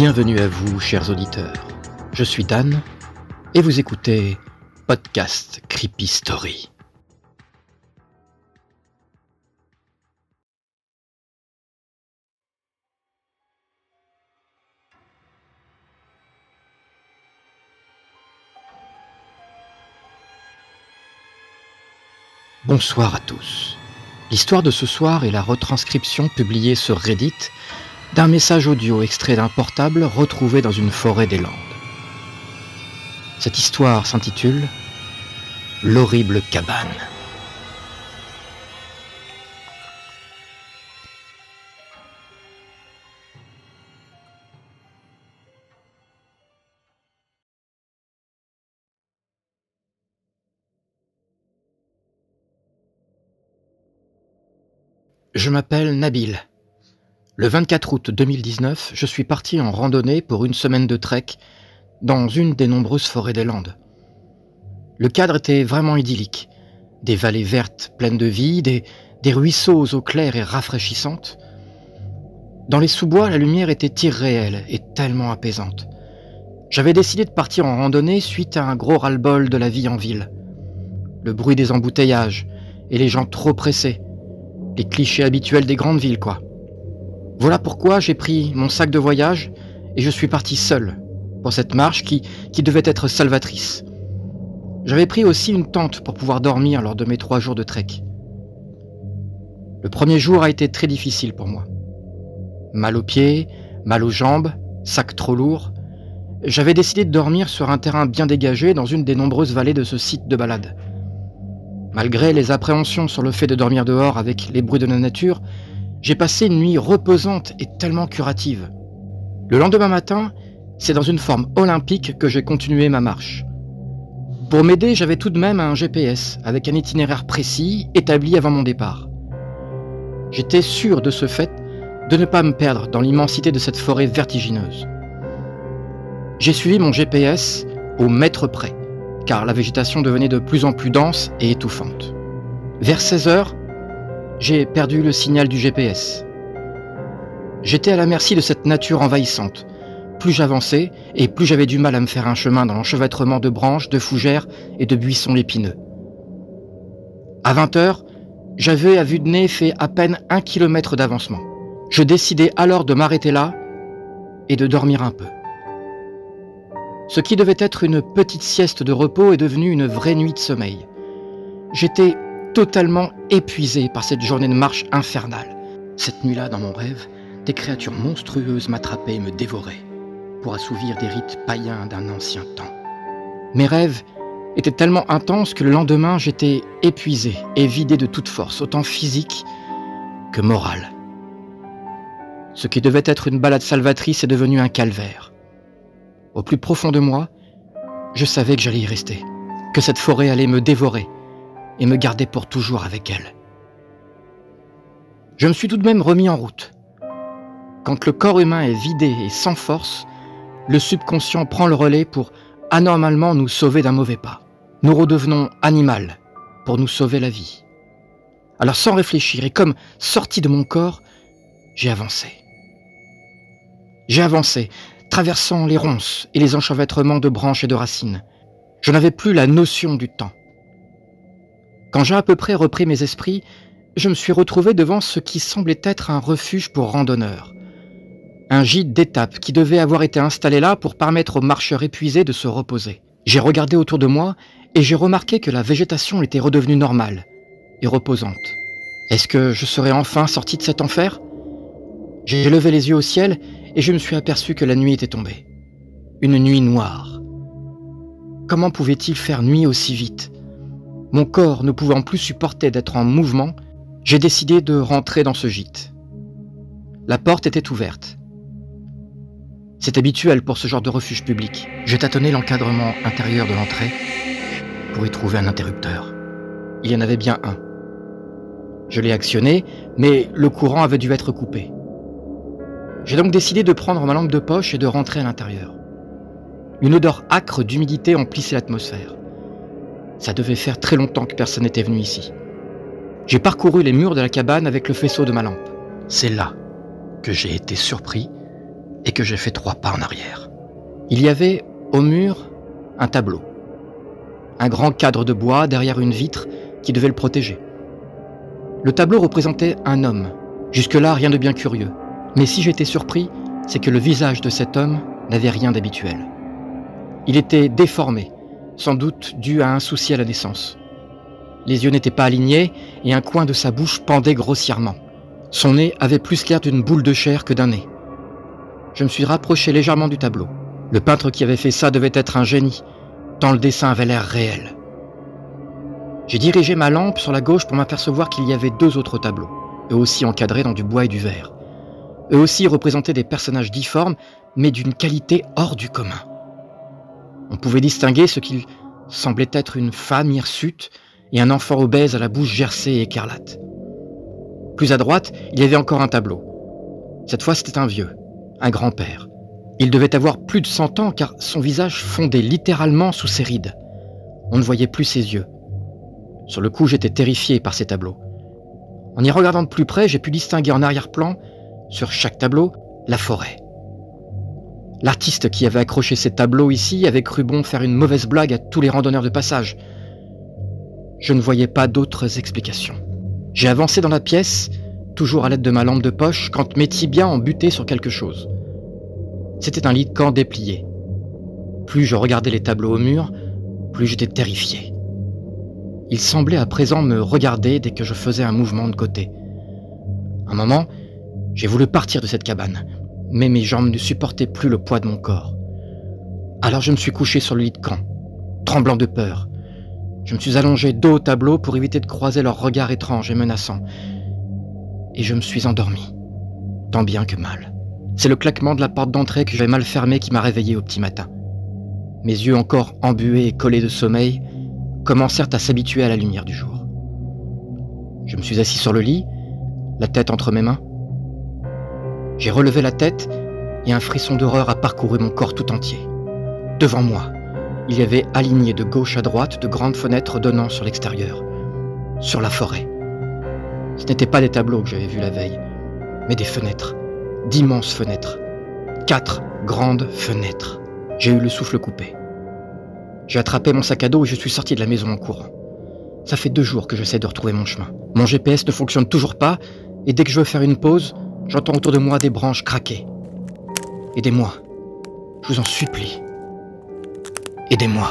Bienvenue à vous, chers auditeurs. Je suis Dan et vous écoutez Podcast Creepy Story. Bonsoir à tous. L'histoire de ce soir est la retranscription publiée sur Reddit d'un message audio extrait d'un portable retrouvé dans une forêt des Landes. Cette histoire s'intitule L'horrible cabane. Je m'appelle Nabil. Le 24 août 2019, je suis parti en randonnée pour une semaine de trek dans une des nombreuses forêts des Landes. Le cadre était vraiment idyllique. Des vallées vertes pleines de vie, des, ruisseaux aux eaux claires et rafraîchissantes. Dans les sous-bois, la lumière était irréelle et tellement apaisante. J'avais décidé de partir en randonnée suite à un gros ras-le-bol de la vie en ville. Le bruit des embouteillages et les gens trop pressés. Les clichés habituels des grandes villes, quoi. Voilà pourquoi j'ai pris mon sac de voyage et je suis parti seul pour cette marche qui, qui devait être salvatrice. J'avais pris aussi une tente pour pouvoir dormir lors de mes trois jours de trek. Le premier jour a été très difficile pour moi. Mal aux pieds, mal aux jambes, sac trop lourd. J'avais décidé de dormir sur un terrain bien dégagé dans une des nombreuses vallées de ce site de balade. Malgré les appréhensions sur le fait de dormir dehors avec les bruits de la nature, j'ai passé une nuit reposante et tellement curative. Le lendemain matin, c'est dans une forme olympique que j'ai continué ma marche. Pour m'aider, j'avais tout de même un GPS avec un itinéraire précis établi avant mon départ. J'étais sûr de ce fait de ne pas me perdre dans l'immensité de cette forêt vertigineuse. J'ai suivi mon GPS au mètre près, car la végétation devenait de plus en plus dense et étouffante. Vers 16 heures, j'ai perdu le signal du GPS. J'étais à la merci de cette nature envahissante. Plus j'avançais, et plus j'avais du mal à me faire un chemin dans l'enchevêtrement de branches, de fougères et de buissons épineux. À 20 heures, j'avais à vue de nez fait à peine un kilomètre d'avancement. Je décidai alors de m'arrêter là et de dormir un peu. Ce qui devait être une petite sieste de repos est devenu une vraie nuit de sommeil. J'étais totalement épuisé par cette journée de marche infernale. Cette nuit-là, dans mon rêve, des créatures monstrueuses m'attrapaient et me dévoraient pour assouvir des rites païens d'un ancien temps. Mes rêves étaient tellement intenses que le lendemain, j'étais épuisé et vidé de toute force, autant physique que morale. Ce qui devait être une balade salvatrice est devenu un calvaire. Au plus profond de moi, je savais que j'allais y rester, que cette forêt allait me dévorer et me garder pour toujours avec elle. Je me suis tout de même remis en route. Quand le corps humain est vidé et sans force, le subconscient prend le relais pour anormalement nous sauver d'un mauvais pas. Nous redevenons animal pour nous sauver la vie. Alors sans réfléchir et comme sorti de mon corps, j'ai avancé. J'ai avancé, traversant les ronces et les enchevêtrements de branches et de racines. Je n'avais plus la notion du temps. Quand j'ai à peu près repris mes esprits, je me suis retrouvé devant ce qui semblait être un refuge pour randonneurs. Un gîte d'étape qui devait avoir été installé là pour permettre aux marcheurs épuisés de se reposer. J'ai regardé autour de moi et j'ai remarqué que la végétation était redevenue normale et reposante. Est-ce que je serais enfin sorti de cet enfer? J'ai levé les yeux au ciel et je me suis aperçu que la nuit était tombée. Une nuit noire. Comment pouvait-il faire nuit aussi vite? Mon corps ne pouvant plus supporter d'être en mouvement, j'ai décidé de rentrer dans ce gîte. La porte était ouverte. C'est habituel pour ce genre de refuge public. J'ai tâtonné l'encadrement intérieur de l'entrée pour y trouver un interrupteur. Il y en avait bien un. Je l'ai actionné, mais le courant avait dû être coupé. J'ai donc décidé de prendre ma lampe de poche et de rentrer à l'intérieur. Une odeur âcre d'humidité emplissait l'atmosphère. Ça devait faire très longtemps que personne n'était venu ici. J'ai parcouru les murs de la cabane avec le faisceau de ma lampe. C'est là que j'ai été surpris et que j'ai fait trois pas en arrière. Il y avait au mur un tableau. Un grand cadre de bois derrière une vitre qui devait le protéger. Le tableau représentait un homme. Jusque-là, rien de bien curieux. Mais si j'étais surpris, c'est que le visage de cet homme n'avait rien d'habituel. Il était déformé, sans doute dû à un souci à la naissance. Les yeux n'étaient pas alignés et un coin de sa bouche pendait grossièrement. Son nez avait plus l'air d'une boule de chair que d'un nez. Je me suis rapproché légèrement du tableau. Le peintre qui avait fait ça devait être un génie, tant le dessin avait l'air réel. J'ai dirigé ma lampe sur la gauche pour m'apercevoir qu'il y avait deux autres tableaux, eux aussi encadrés dans du bois et du verre. Eux aussi représentaient des personnages difformes, mais d'une qualité hors du commun. On pouvait distinguer ce qu'il semblait être une femme hirsute et un enfant obèse à la bouche gercée et écarlate. Plus à droite, il y avait encore un tableau. Cette fois, c'était un vieux, un grand-père. Il devait avoir plus de cent ans car son visage fondait littéralement sous ses rides. On ne voyait plus ses yeux. Sur le coup, j'étais terrifié par ces tableaux. En y regardant de plus près, j'ai pu distinguer en arrière-plan, sur chaque tableau, la forêt. L'artiste qui avait accroché ces tableaux ici avait cru bon faire une mauvaise blague à tous les randonneurs de passage. Je ne voyais pas d'autres explications. J'ai avancé dans la pièce, toujours à l'aide de ma lampe de poche, quand mes tibias ont buté sur quelque chose. C'était un lit de camp déplié. Plus je regardais les tableaux au mur, plus j'étais terrifié. Il semblait à présent me regarder dès que je faisais un mouvement de côté. Un moment, j'ai voulu partir de cette cabane, mais mes jambes ne supportaient plus le poids de mon corps. Alors je me suis couché sur le lit de camp, tremblant de peur. Je me suis allongé dos au tableau pour éviter de croiser leurs regards étranges et menaçants. Et je me suis endormi, tant bien que mal. C'est le claquement de la porte d'entrée que j'avais mal fermée qui m'a réveillé au petit matin. Mes yeux encore embués et collés de sommeil commencèrent à s'habituer à la lumière du jour. Je me suis assis sur le lit, la tête entre mes mains. J'ai relevé la tête et un frisson d'horreur a parcouru mon corps tout entier. Devant moi, il y avait aligné de gauche à droite de grandes fenêtres donnant sur l'extérieur, sur la forêt. Ce n'étaient pas des tableaux que j'avais vus la veille, mais des fenêtres, d'immenses fenêtres. Quatre grandes fenêtres. J'ai eu le souffle coupé. J'ai attrapé mon sac à dos et je suis sorti de la maison en courant. Ça fait deux jours que j'essaie de retrouver mon chemin. Mon GPS ne fonctionne toujours pas, et dès que je veux faire une pause, J'entends autour de moi des branches craquer. Aidez-moi. Je vous en supplie. Aidez-moi.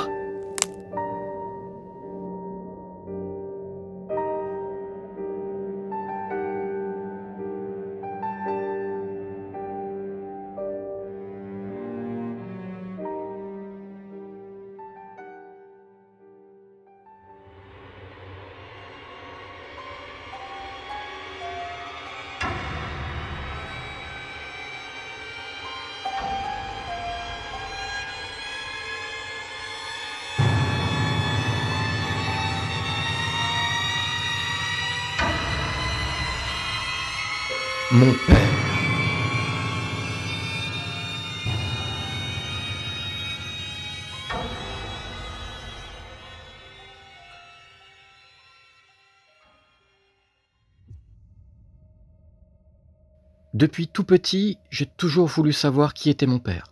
Mon père. Depuis tout petit, j'ai toujours voulu savoir qui était mon père.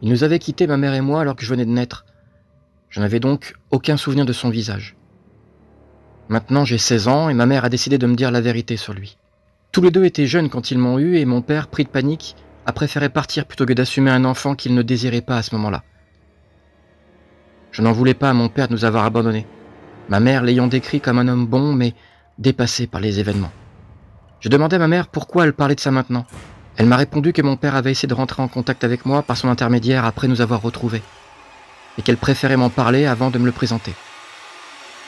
Il nous avait quittés, ma mère et moi, alors que je venais de naître. Je n'avais donc aucun souvenir de son visage. Maintenant j'ai 16 ans et ma mère a décidé de me dire la vérité sur lui. Tous les deux étaient jeunes quand ils m'ont eu et mon père, pris de panique, a préféré partir plutôt que d'assumer un enfant qu'il ne désirait pas à ce moment-là. Je n'en voulais pas à mon père de nous avoir abandonnés, ma mère l'ayant décrit comme un homme bon mais dépassé par les événements. Je demandais à ma mère pourquoi elle parlait de ça maintenant. Elle m'a répondu que mon père avait essayé de rentrer en contact avec moi par son intermédiaire après nous avoir retrouvés, et qu'elle préférait m'en parler avant de me le présenter.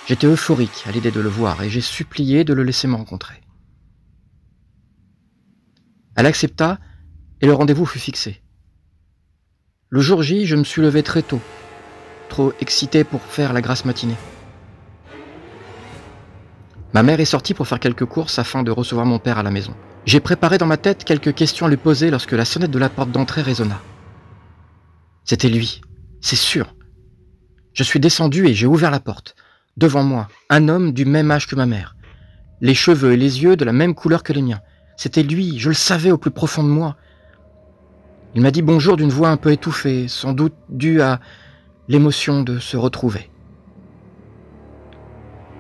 J'étais euphorique à l'idée de le voir et j'ai supplié de le laisser me rencontrer. Elle accepta et le rendez-vous fut fixé. Le jour J, je me suis levé très tôt, trop excité pour faire la grasse matinée. Ma mère est sortie pour faire quelques courses afin de recevoir mon père à la maison. J'ai préparé dans ma tête quelques questions à lui poser lorsque la sonnette de la porte d'entrée résonna. C'était lui, c'est sûr. Je suis descendu et j'ai ouvert la porte. Devant moi, un homme du même âge que ma mère. Les cheveux et les yeux de la même couleur que les miens. C'était lui, je le savais au plus profond de moi. Il m'a dit bonjour d'une voix un peu étouffée, sans doute due à l'émotion de se retrouver.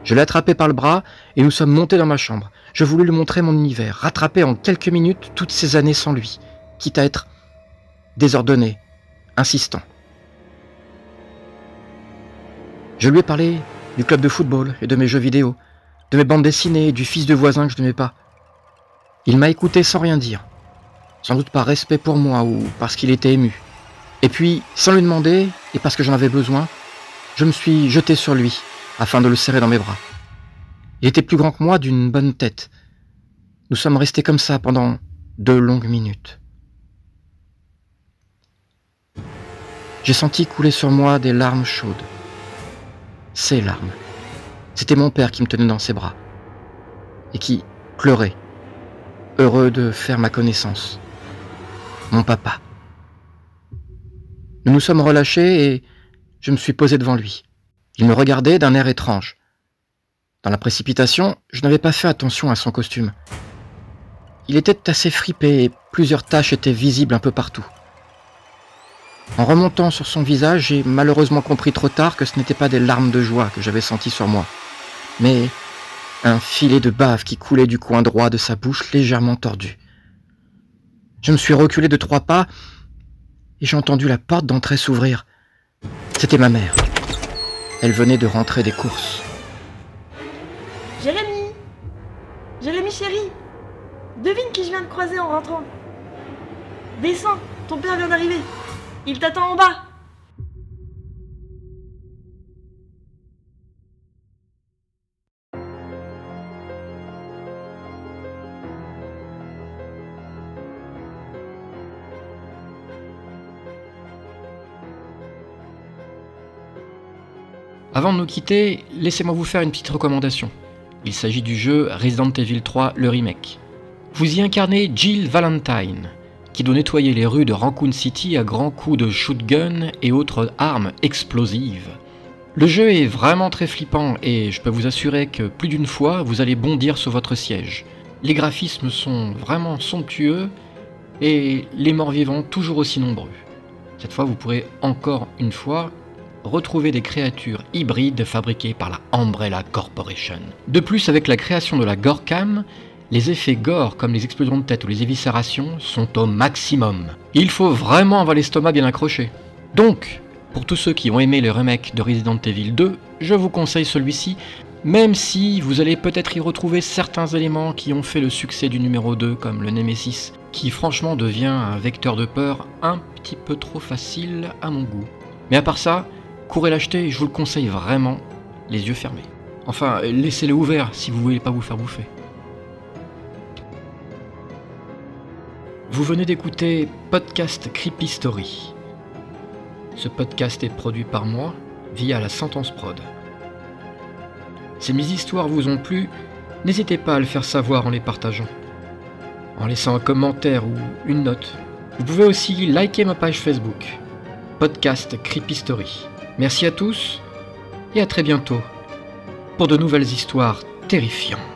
Je l'ai attrapé par le bras et nous sommes montés dans ma chambre. Je voulais lui montrer mon univers, rattraper en quelques minutes toutes ces années sans lui, quitte à être désordonné, insistant. Je lui ai parlé du club de football et de mes jeux vidéo, de mes bandes dessinées du fils de voisin que je n'aimais pas. Il m'a écouté sans rien dire, sans doute par respect pour moi ou parce qu'il était ému. Et puis, sans lui demander, et parce que j'en avais besoin, je me suis jeté sur lui, afin de le serrer dans mes bras. Il était plus grand que moi d'une bonne tête. Nous sommes restés comme ça pendant deux longues minutes. J'ai senti couler sur moi des larmes chaudes. Ces larmes. C'était mon père qui me tenait dans ses bras et qui pleurait, heureux de faire ma connaissance. Mon papa. Nous nous sommes relâchés et je me suis posé devant lui. Il me regardait d'un air étrange. Dans la précipitation, je n'avais pas fait attention à son costume. Il était assez fripé et plusieurs taches étaient visibles un peu partout. En remontant sur son visage, j'ai malheureusement compris trop tard que ce n'étaient pas des larmes de joie que j'avais senties sur moi, mais un filet de bave qui coulait du coin droit de sa bouche légèrement tordue. Je me suis reculé de trois pas et j'ai entendu la porte d'entrée s'ouvrir. C'était ma mère. Elle venait de rentrer des courses. Jérémy Jérémy chéri Devine qui je viens de croiser en rentrant. Descends, ton père vient d'arriver. Il t'attend en bas. Avant de nous quitter, laissez-moi vous faire une petite recommandation. Il s'agit du jeu Resident Evil 3, le remake. Vous y incarnez Jill Valentine, qui doit nettoyer les rues de Raccoon City à grands coups de shootgun et autres armes explosives. Le jeu est vraiment très flippant et je peux vous assurer que plus d'une fois vous allez bondir sur votre siège. Les graphismes sont vraiment somptueux et les morts vivants toujours aussi nombreux. Cette fois vous pourrez encore une fois retrouver des créatures hybrides fabriquées par la Umbrella Corporation. De plus, avec la création de la Gorecam, les effets gore comme les explosions de tête ou les éviscérations sont au maximum. Il faut vraiment avoir l'estomac bien accroché. Donc, pour tous ceux qui ont aimé le remake de Resident Evil 2, je vous conseille celui-ci, même si vous allez peut-être y retrouver certains éléments qui ont fait le succès du numéro 2, comme le Nemesis, qui franchement devient un vecteur de peur un petit peu trop facile à mon goût. Mais à part ça, courez l'acheter, je vous le conseille vraiment, les yeux fermés. Enfin, laissez-le ouvert si vous voulez pas vous faire bouffer. Vous venez d'écouter Podcast Creepy Story. Ce podcast est produit par moi via la Sentence Prod. Si mes histoires vous ont plu, n'hésitez pas à le faire savoir en les partageant, en laissant un commentaire ou une note. Vous pouvez aussi liker ma page Facebook, Podcast Creepy Story. Merci à tous et à très bientôt pour de nouvelles histoires terrifiantes.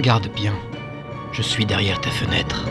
Regarde bien, je suis derrière ta fenêtre.